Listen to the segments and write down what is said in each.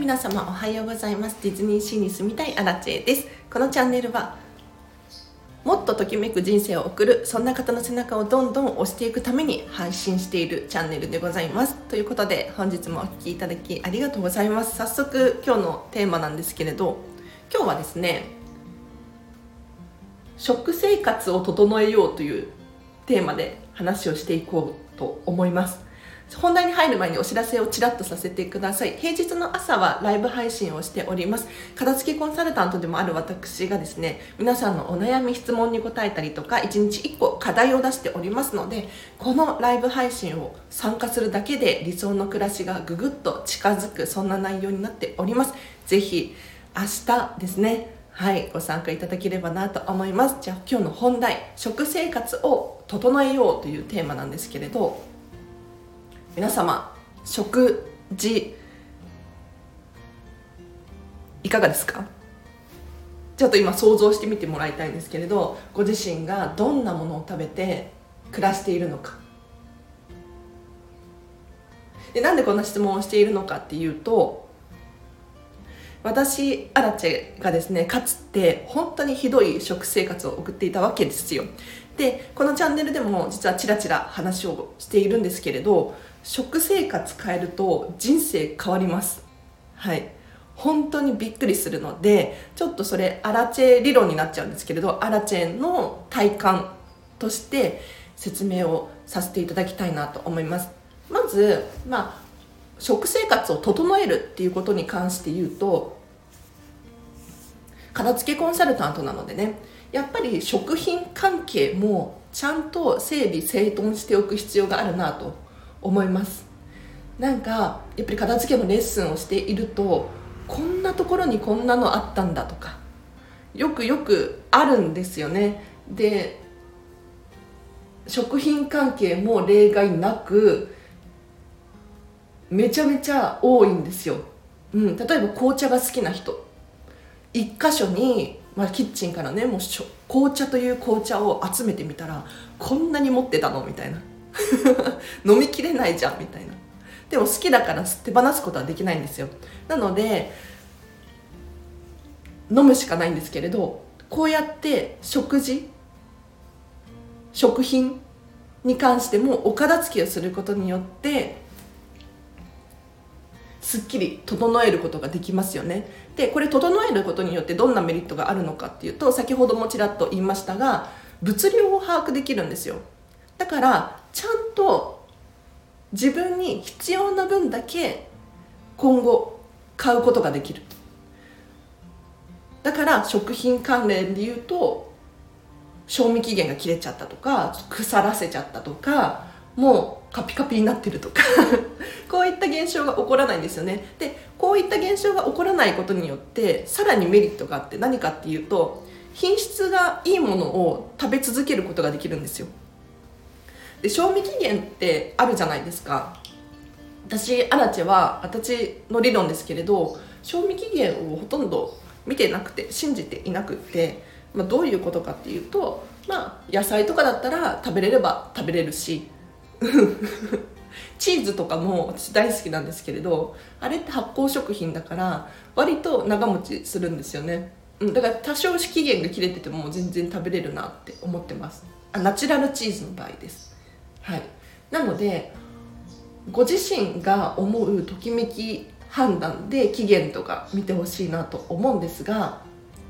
皆様おはようございます。ディズニーシーに住みたいアラチェです。このチャンネルはもっとときめく人生を送るそんな方の背中をどんどん押していくために配信しているチャンネルでございます。ということで本日もお聴きいただきありがとうございます。早速今日のテーマなんですけれど今日はですね食生活を整えようというテーマで話をしていこうと思います。本題に入る前にお知らせをちらっとさせてください。平日の朝はライブ配信をしております。片付けコンサルタントでもある私がですね皆さんのお悩み質問に答えたりとか1日1個課題を出しておりますのでこのライブ配信を参加するだけで理想の暮らしがぐぐっと近づくそんな内容になっております。ぜひ明日ですねはいご参加いただければなと思います。じゃあ今日の本題食生活を整えようというテーマなんですけれど。皆様食事いかがですか？ちょっと今想像してみてもらいたいんですけれどご自身がどんなものを食べて暮らしているのか。でなんでこんな質問をしているのかっていうと私アラチェがですねかつて本当にひどい食生活を送っていたわけですよ。でこのチャンネルでも実はちらちら話をしているんですけれど食生活変えると人生変わります。はい。本当にびっくりするのでちょっとそれアラチェ理論になっちゃうんですけれどアラチェの体感として説明をさせていただきたいなと思います。まずまあ食生活を整えるっていうことに関して言うと片付けコンサルタントなのでねやっぱり食品関係もちゃんと整理整頓しておく必要があるなと思います。なんかやっぱり片付けのレッスンをしているとこんなところにこんなのあったんだとかよくよくあるんですよね。で食品関係も例外なくめちゃめちゃ多いんですよ、うん、例えば紅茶が好きな人。一箇所に、まあ、キッチンからねもう紅茶という紅茶を集めてみたらこんなに持ってたのみたいな。飲みきれないじゃんみたいな。でも好きだから手放すことはできないんですよ。なので飲むしかないんですけれどこうやって食事食品に関してもお片付けをすることによってすっきり整えることができますよね。でこれ整えることによってどんなメリットがあるのかっていうと先ほどもちらっと言いましたが物量を把握できるんですよ。だからちゃんと自分に必要な分だけ今後買うことができる。だから食品関連で言うと賞味期限が切れちゃったとか腐らせちゃったとかもうカピカピになってるとか。こういった現象が起こらないんですよね。でこういった現象が起こらないことによってさらにメリットがあって何かっていうと品質がいいものを食べ続けることができるんですよ。で賞味期限ってあるじゃないですか。私アラチェは私の理論ですけれど賞味期限をほとんど見てなくて信じていなくって、まあ、どういうことかっていうと、まあ、野菜とかだったら食べれれば食べれるし チーズとかも私大好きなんですけれどあれって発酵食品だから割と長持ちするんですよね、だから多少期限が切れてても全然食べれるなって思ってます。あナチュラルチーズの場合です。はい。なのでご自身が思うときめき判断で期限とか見てほしいなと思うんですが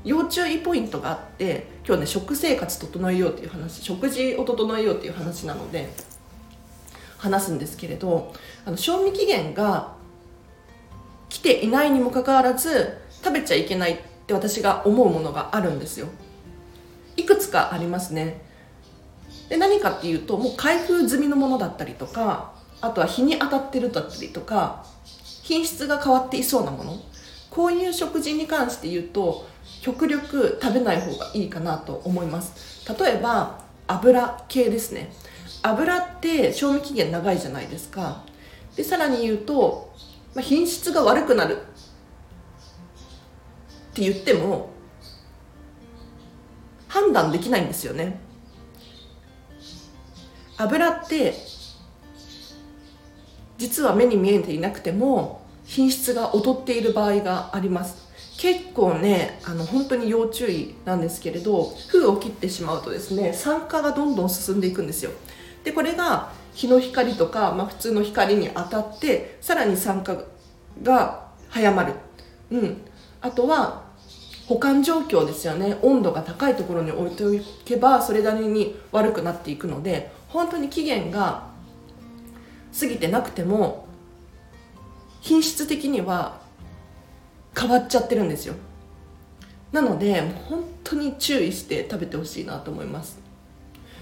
要注意ポイントがあって今日ね食生活整えようっていう話食事を整えようっていう話なので話すんですけれどあの賞味期限が来ていないにもかかわらず食べちゃいけないって私が思うものがあるんですよ。いくつかありますね。で何かっていうともう開封済みのものだったりとかあとは日に当たってるだったりとか品質が変わっていそうなもの。こういう食事に関して言うと極力食べない方がいいかなと思います。例えば油系ですね。油って賞味期限長いじゃないですか。でさらに言うと、まあ、品質が悪くなる。って言っても判断できないんですよね。油って実は目に見えていなくても品質が劣っている場合があります。結構ねあの本当に要注意なんですけれど封を切ってしまうとですね酸化がどんどん進んでいくんですよ。でこれが日の光とか、まあ、普通の光に当たってさらに酸化が早まる、うん、あとは保管状況ですよね。温度が高いところに置いておけばそれなりに悪くなっていくので本当に期限が過ぎてなくても品質的には変わっちゃってるんですよ。なので本当に注意して食べてほしいなと思います。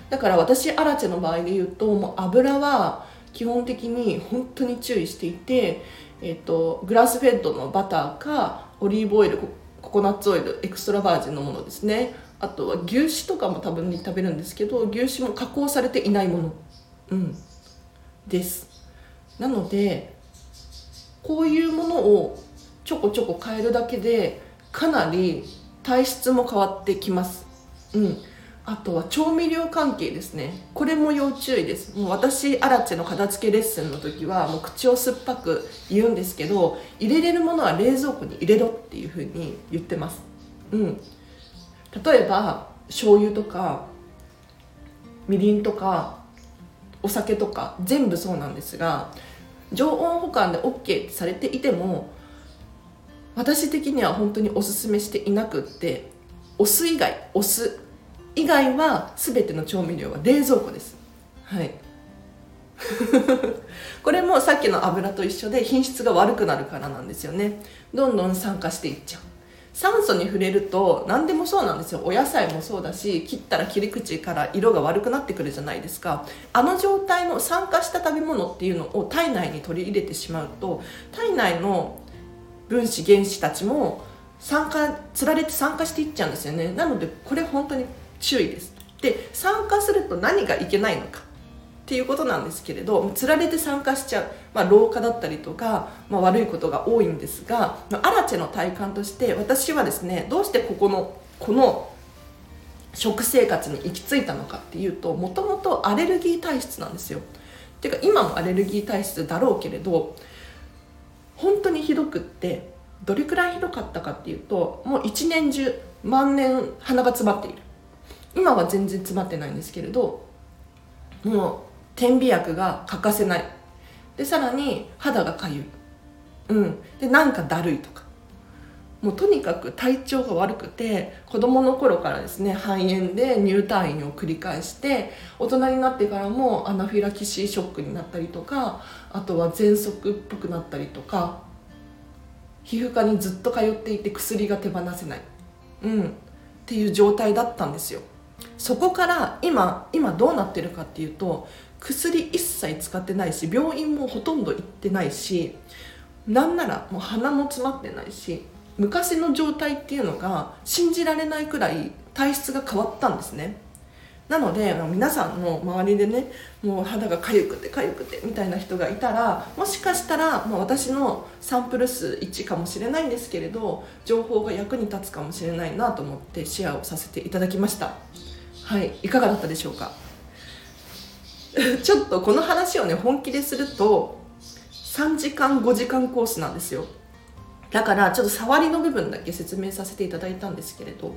だから私アラチェの場合で言うともう油は基本的に本当に注意していて、えーと、グラスフェッドのバターかオリーブオイルココナッツオイルエクストラバージンのものですね。あとは牛脂とかも多分に食べるんですけど牛脂も加工されていないもの、うん、です。なのでこういうものをちょこちょこ変えるだけでかなり体質も変わってきます。うん。あとは調味料関係ですね。これも要注意です。もう私アラチェの片付けレッスンの時はもう口を酸っぱく言うんですけど入れれるものは冷蔵庫に入れろっていうふうに言ってます。うん。例えば醤油とかみりんとかお酒とか全部そうなんですが常温保管で OK ってされていても私的には本当におすすめしていなくってお酢以外お酢以外は全ての調味料は冷蔵庫です。はい。これもさっきの油と一緒で品質が悪くなるからなんですよね。どんどん酸化していっちゃう。酸素に触れると何でもそうなんですよ。お野菜もそうだし切ったら切り口から色が悪くなってくるじゃないですか。あの状態の酸化した食べ物っていうのを体内に取り入れてしまうと体内の分子原子たちも酸化つられて酸化していっちゃうんですよね。なのでこれ本当に注意です。で酸化すると何がいけないのか。っていうことなんですけれどつられて酸化しちゃう、まあ、老化だったりとか、まあ、悪いことが多いんですがアラチェの体感として私はですねどうしてここのこの食生活に行き着いたのかっていうともともとアレルギー体質なんですよ。っていうか今もアレルギー体質だろうけれど本当にひどくってどれくらいひどかったかっていうともう一年中万年鼻が詰まっている。今は全然詰まってないんですけれどもう点鼻薬が欠かせない。でさらに肌がかゆい。うん。でなんかだるいとか。もうとにかく体調が悪くて子供の頃からですね肺炎で入退院を繰り返して大人になってからもアナフィラキシーショックになったりとかあとは喘息っぽくなったりとか皮膚科にずっと通っていて薬が手放せない、うん、っていう状態だったんですよ。そこから今今どうなってるかっていうと薬一切使ってないし病院もほとんど行ってないしなんならもう鼻も詰まってないし昔の状態っていうのが信じられないくらい体質が変わったんですね。なので皆さんの周りでねもう肌が痒くて痒くてみたいな人がいたらもしかしたら、まあ、私のサンプル数1かもしれないんですけれど情報が役に立つかもしれないなと思ってシェアをさせていただきました。はいいかがだったでしょうか？ちょっとこの話をね本気ですると3時間5時間コースなんですよ。だからちょっと触りの部分だけ説明させていただいたんですけれど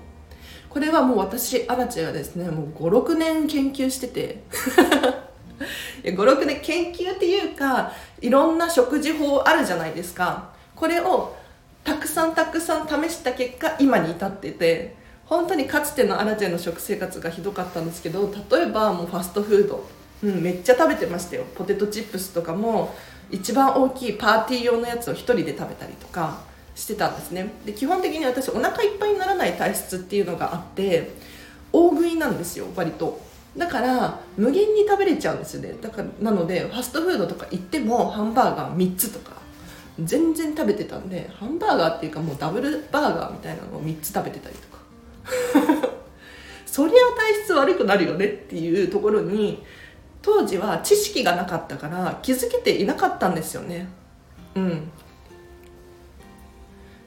これはもう私アラチェはですね。もう56年研究してて。56年研究っていうかいろんな食事法あるじゃないですか。これをたくさんたくさん試した結果今に至ってて本当にかつてのアラチェの食生活がひどかったんですけど例えばもうファストフード、うん、めっちゃ食べてましたよ。ポテトチップスとかも一番大きいパーティー用のやつを1人で食べたりとかしてたんですね。で基本的に私お腹いっぱいにならない体質っていうのがあって大食いなんですよ割と。だから無限に食べれちゃうんですよね。だからなのでファストフードとか行ってもハンバーガー3つとか全然食べてたんでハンバーガーっていうかもうダブルバーガーみたいなのを3つ食べてたりとか。そりゃ体質悪くなるよねっていうところに当時は知識がなかったから気づけていなかったんですよね。うん。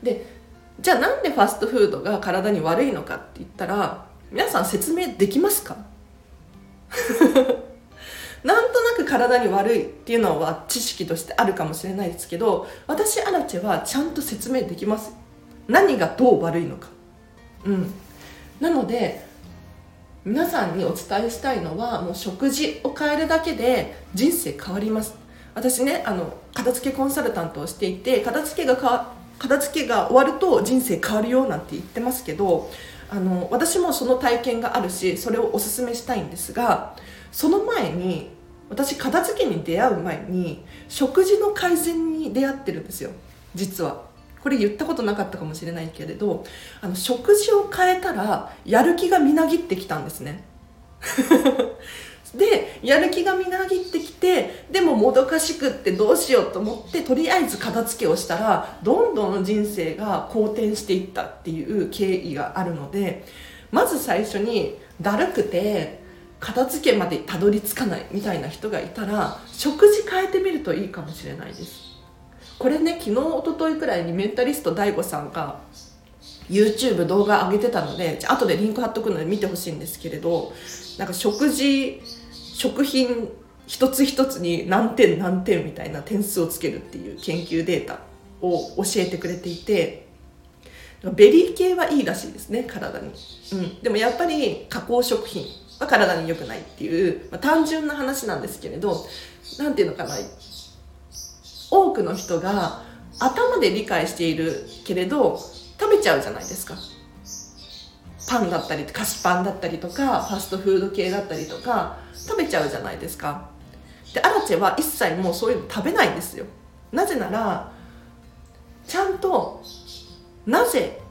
でじゃあなんでファストフードが体に悪いのかって言ったら皆さん説明できますか？なんとなく体に悪いっていうのは知識としてあるかもしれないですけど私アラチェはちゃんと説明できます。何がどう悪いのか。うん。なので皆さんにお伝えしたいのはもう食事を変えるだけで人生変わります。私ねあの片付けコンサルタントをしていて片付けが片付けが終わると人生変わるよなんて言ってますけどあの私もその体験があるしそれをおすすめしたいんですがその前に私片付けに出会う前に食事の改善に出会ってるんですよ実は。これ言ったことなかったかもしれないけれどあの食事を変えたらやる気がみなぎってきたんですね。でやる気がみなぎってきてでももどかしくってどうしようと思ってとりあえず片付けをしたらどんどん人生が好転していったっていう経緯があるのでまず最初にだるくて片付けまでたどり着かないみたいな人がいたら食事変えてみるといいかもしれないです。これね昨日一昨日くらいにメンタリスト DAIGO さんが YouTube 動画上げてたので後でリンク貼っとくので見てほしいんですけれどなんか食事食品一つ一つに何点何点みたいな点数をつけるっていう研究データを教えてくれていてベリー系はいいらしいですね体に、うん、でもやっぱり加工食品は体に良くないっていう、まあ、単純な話なんですけれど何ていうのかな多くの人が頭で理解しているけれど食べちゃうじゃないですか。パンだったり菓子パンだったりとかファストフード系だったりとか食べちゃうじゃないですか。でアラチェは一切もうそういうの食べないんですよ。なぜならちゃんとなぜ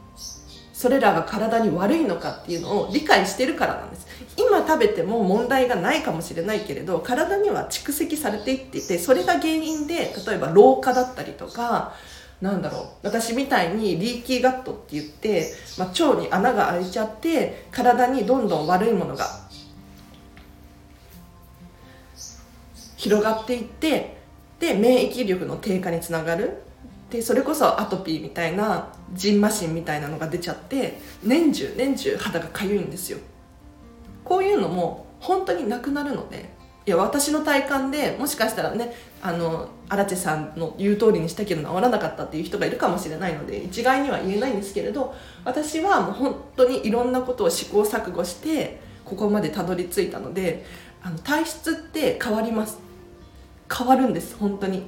それらが体に悪いのかっていうのを理解してるからなんです。今食べても問題がないかもしれないけれど体には蓄積されていっていてそれが原因で例えば老化だったりとかなんだろう私みたいにリーキーガットって言って、まあ、腸に穴が開いちゃって体にどんどん悪いものが広がっていってで免疫力の低下につながる。でそれこそアトピーみたいなジンマシンみたいなのが出ちゃって年中年中肌がかゆいんですよ。こういうのも本当になくなるのでいや私の体感でもしかしたらねあの荒地さんの言う通りにしたけど治らなかったっていう人がいるかもしれないので一概には言えないんですけれど私はもう本当にいろんなことを試行錯誤してここまでたどり着いたのであの体質って変わります。変わるんです本当に。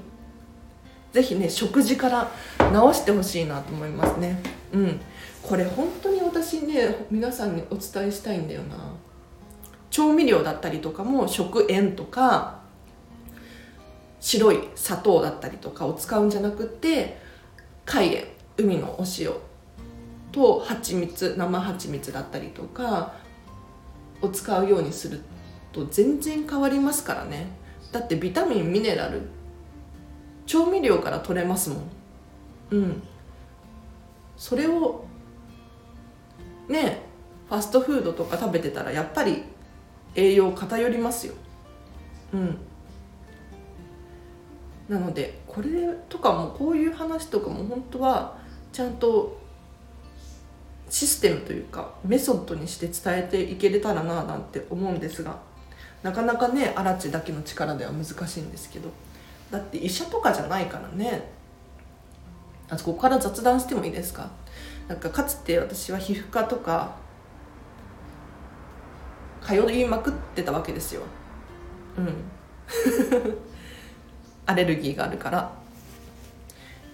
ぜひね食事から直してほしいなと思いますね。うん。これ本当に私ね皆さんにお伝えしたいんだよな。調味料だったりとかも食塩とか白い砂糖だったりとかを使うんじゃなくて海塩海のお塩と蜂蜜生蜂蜜だったりとかを使うようにすると全然変わりますからね。だってビタミンミネラル調味料から取れますもん。うん。それをねファストフードとか食べてたらやっぱり栄養偏りますよ。うん。なのでこれとかもこういう話とかも本当はちゃんとシステムというかメソッドにして伝えていけれたらななんて思うんですがなかなかねアラチだけの力では難しいんですけど。だって医者とかじゃないからね。あそこから雑談してもいいですか？なんかかつて私は皮膚科とか通いまくってたわけですよ。うん。アレルギーがあるから。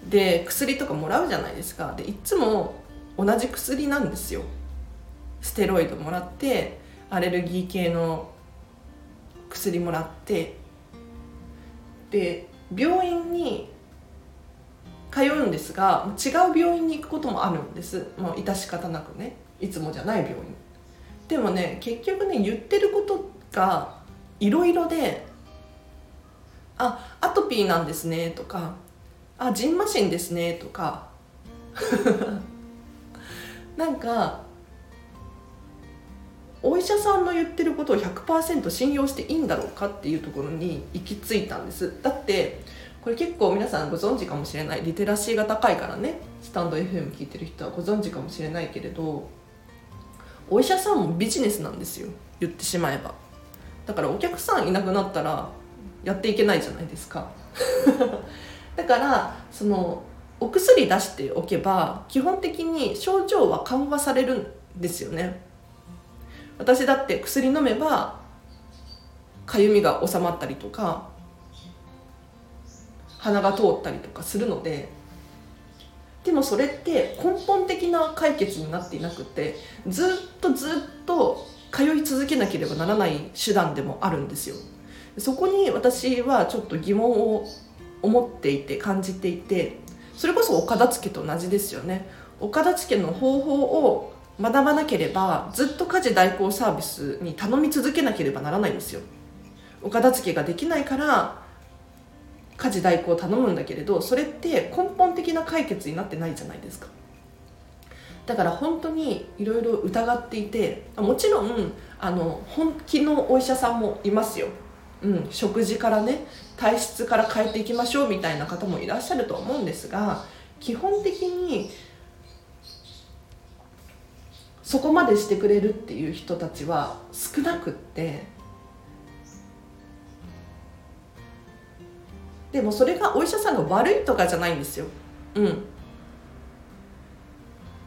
で薬とかもらうじゃないですか。でいっつも同じ薬なんですよ。ステロイドもらってアレルギー系の薬もらって。で病院に通うんですが違う病院に行くこともあるんです。もう致し方なくね。いつもじゃない病院。でもね結局ね言ってることがいろいろで「あアトピーなんですね」とか「あジンマシンですね」とか なんかお医者さんの言ってることを100%信用していいんだろうかっていうところに行き着いたんです。だってこれ結構皆さんご存知かもしれない。リテラシーが高いからね。スタンド FM 聞いてる人はご存知かもしれないけれどお医者さんもビジネスなんですよ。言ってしまえば。だからお客さんいなくなったらやっていけないじゃないですか。だからそのお薬出しておけば基本的に症状は緩和されるんですよね。私だって薬飲めばかゆみが収まったりとか鼻が通ったりとかするのででもそれって根本的な解決になっていなくてずっとずっと通い続けなければならない手段でもあるんですよ。そこに私はちょっと疑問を思っていて感じていてそれこそお片付けと同じですよね。お片付けの方法を学ばなければずっと家事代行サービスに頼み続けなければならないんですよ。お片付けができないから家事代行を頼むんだけれどそれって根本的な解決になってないじゃないですか。だから本当にいろいろ疑っていてもちろんあの本気のお医者さんもいますよ、うん、食事からね体質から変えていきましょうみたいな方もいらっしゃると思うんですが基本的にそこまでしてくれるっていう人たちは少なくってでもそれがお医者さんが悪いとかじゃないんですよ。うん。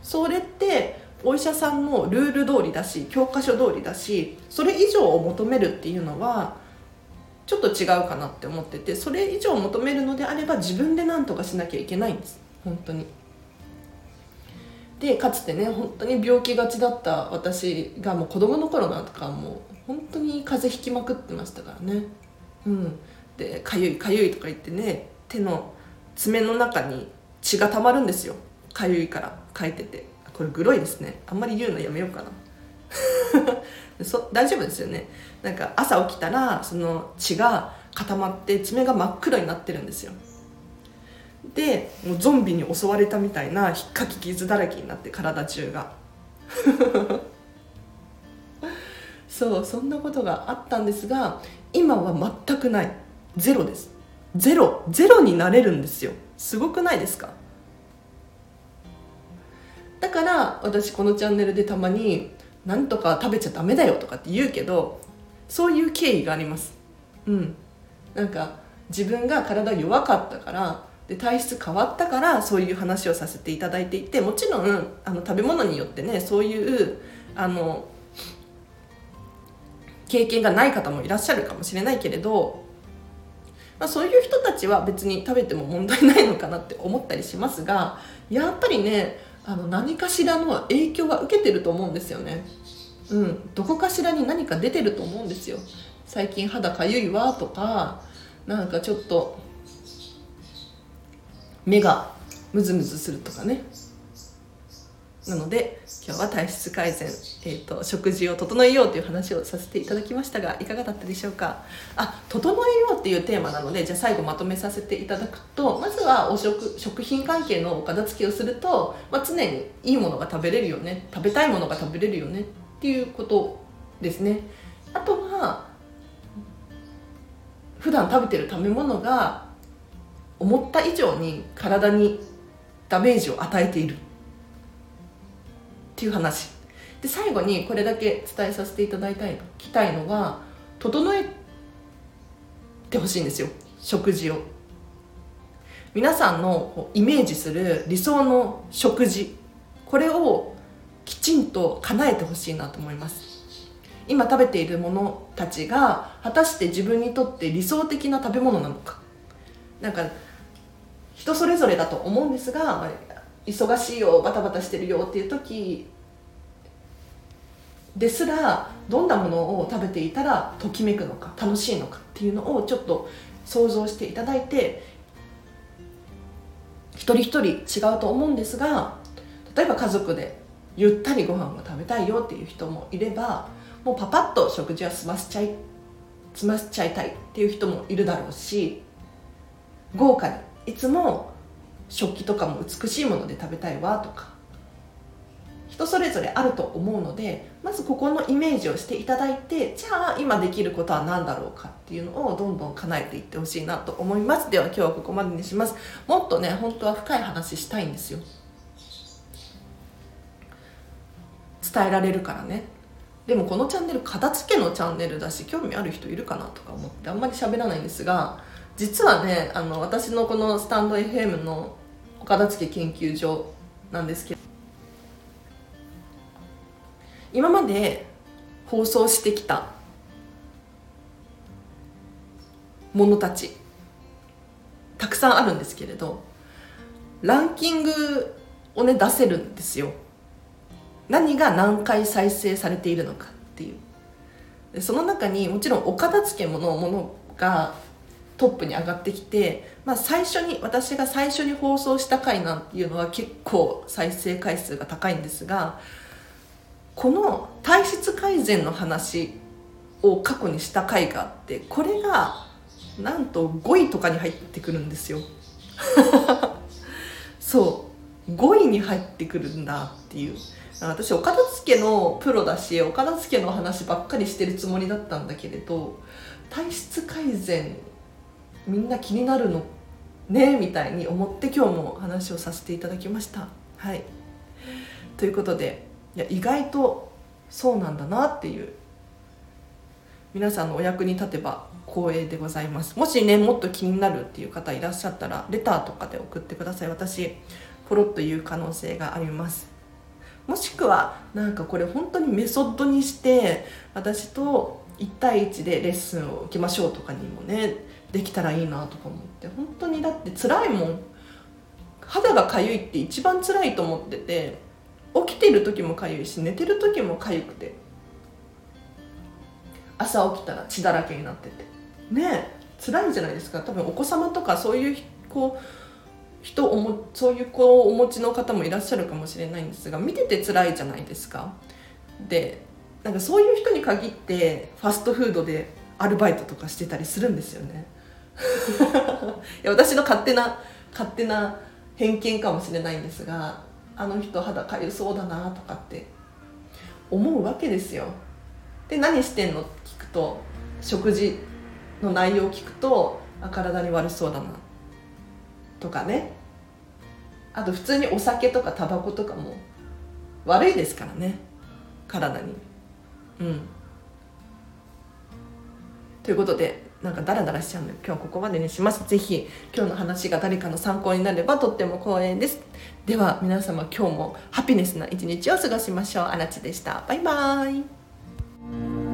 それってお医者さんのルール通りだし教科書通りだしそれ以上を求めるっていうのはちょっと違うかなって思っててそれ以上求めるのであれば自分で何とかしなきゃいけないんです。本当に。でかつてね本当に病気がちだった私がもう子供の頃なんかもう本当に風邪ひきまくってましたからね。うん。でかゆいかゆいとか言ってね手の爪の中に血がたまるんですよ。かゆいから書いてて。これグロいですね。あんまり言うのやめようかな。そ大丈夫ですよね。なんか朝起きたらその血が固まって爪が真っ黒になってるんですよ。でもうゾンビに襲われたみたいなひっかき傷だらけになって体中が。そうそんなことがあったんですが今は全くない。ゼロです。ゼロゼロになれるんですよ。すごくないですか？だから私このチャンネルでたまに「なんとか食べちゃダメだよ」とかって言うけどそういう経緯があります。うん。なんか自分が体弱かったからで体質変わったからそういう話をさせていただいていてもちろんあの食べ物によってねそういうあの経験がない方もいらっしゃるかもしれないけれど、まあ、そういう人たちは別に食べても問題ないのかなって思ったりしますがやっぱりねあの何かしらの影響は受けてると思うんですよね。うん。どこかしらに何か出てると思うんですよ。最近肌かゆいわとかなんかちょっと目がムズムズするとかね。なので今日は体質改善、えーと、食事を整えようという話をさせていただきましたがいかがだったでしょうか？あ整えようっていうテーマなのでじゃあ最後まとめさせていただくとまずはお食食品関係のお片付けをすると、まあ、常にいいものが食べれるよね。食べたいものが食べれるよね。っていうことですね。あとは普段食べてる食べ物が思った以上に体にダメージを与えている。っていう話。で最後にこれだけ伝えさせていただいたいきたいのが整えてほしいんですよ。食事を。皆さんのイメージする理想の食事。これをきちんと叶えてほしいなと思います。今食べているものたちが果たして自分にとって理想的な食べ物なのか。なんか人それぞれだと思うんですが忙しいよバタバタしてるよっていう時ですらどんなものを食べていたらときめくのか楽しいのかっていうのをちょっと想像していただいて一人一人違うと思うんですが例えば家族でゆったりご飯を食べたいよっていう人もいればもうパパッと食事は済ませちゃい済ませちゃいたいっていう人もいるだろうし豪華にいつも食器とかも美しいもので食べたいわとか。人それぞれあると思うのでまずここのイメージをしていただいてじゃあ今できることは何だろうかっていうのをどんどん叶えていってほしいなと思います。では今日はここまでにします。もっとね本当は深い話したいんですよ。伝えられるからね。でもこのチャンネル片付けのチャンネルだし興味ある人いるかなとか思ってあんまり喋らないんですが実はねあの私のこのスタンド FM のお片付け研究所なんですけど今まで放送してきたものたちたくさんあるんですけれどランキングをね出せるんですよ。何が何回再生されているのかっていう。その中にもちろんお片付けものものがトップに上がってきて、まあ、最初に私が最初に放送した回なんていうのは結構再生回数が高いんですがこの体質改善の話を過去にした回があってこれがなんと5位とかに入ってくるんですよ。そう。5位に入ってくるんだっていう。私お片付けのプロだしお片付けの話ばっかりしてるつもりだったんだけれど体質改善みんな気になるのねみたいに思って今日も話をさせていただきました。はい。ということでいや意外とそうなんだなっていう。皆さんのお役に立てば光栄でございます。もしねもっと気になるっていう方いらっしゃったらレターとかで送ってください。私ポロッと言う可能性があります。もしくはなんかこれ本当にメソッドにして私と1対1でレッスンを受けましょうとかにもねできたらいいなとか思って本当にだって辛いもん。肌がかゆいって一番辛いと思ってて起きてる時もかゆいし寝てる時もかゆくて朝起きたら血だらけになってて。ね辛いじゃないですか。多分お子様とかそういうこう人おもそういう子をお持ちの方もいらっしゃるかもしれないんですが見てて辛いじゃないですか。でなんかそういう人に限ってファストフードでアルバイトとかしてたりするんですよね。いや私の勝手な勝手な偏見かもしれないんですがあの人肌かゆそうだなとかって思うわけですよ。で何してんの聞くと食事の内容を聞くとあ体に悪そうだなとかね。あと普通にお酒とかタバコとかも悪いですからね。体に。うん。ということでなんかダラダラしちゃうので今日はここまでにします。是非今日の話が誰かの参考になればとっても光栄です。では皆様今日もハピネスな一日を過ごしましょう。あらちでした。バイバーイ。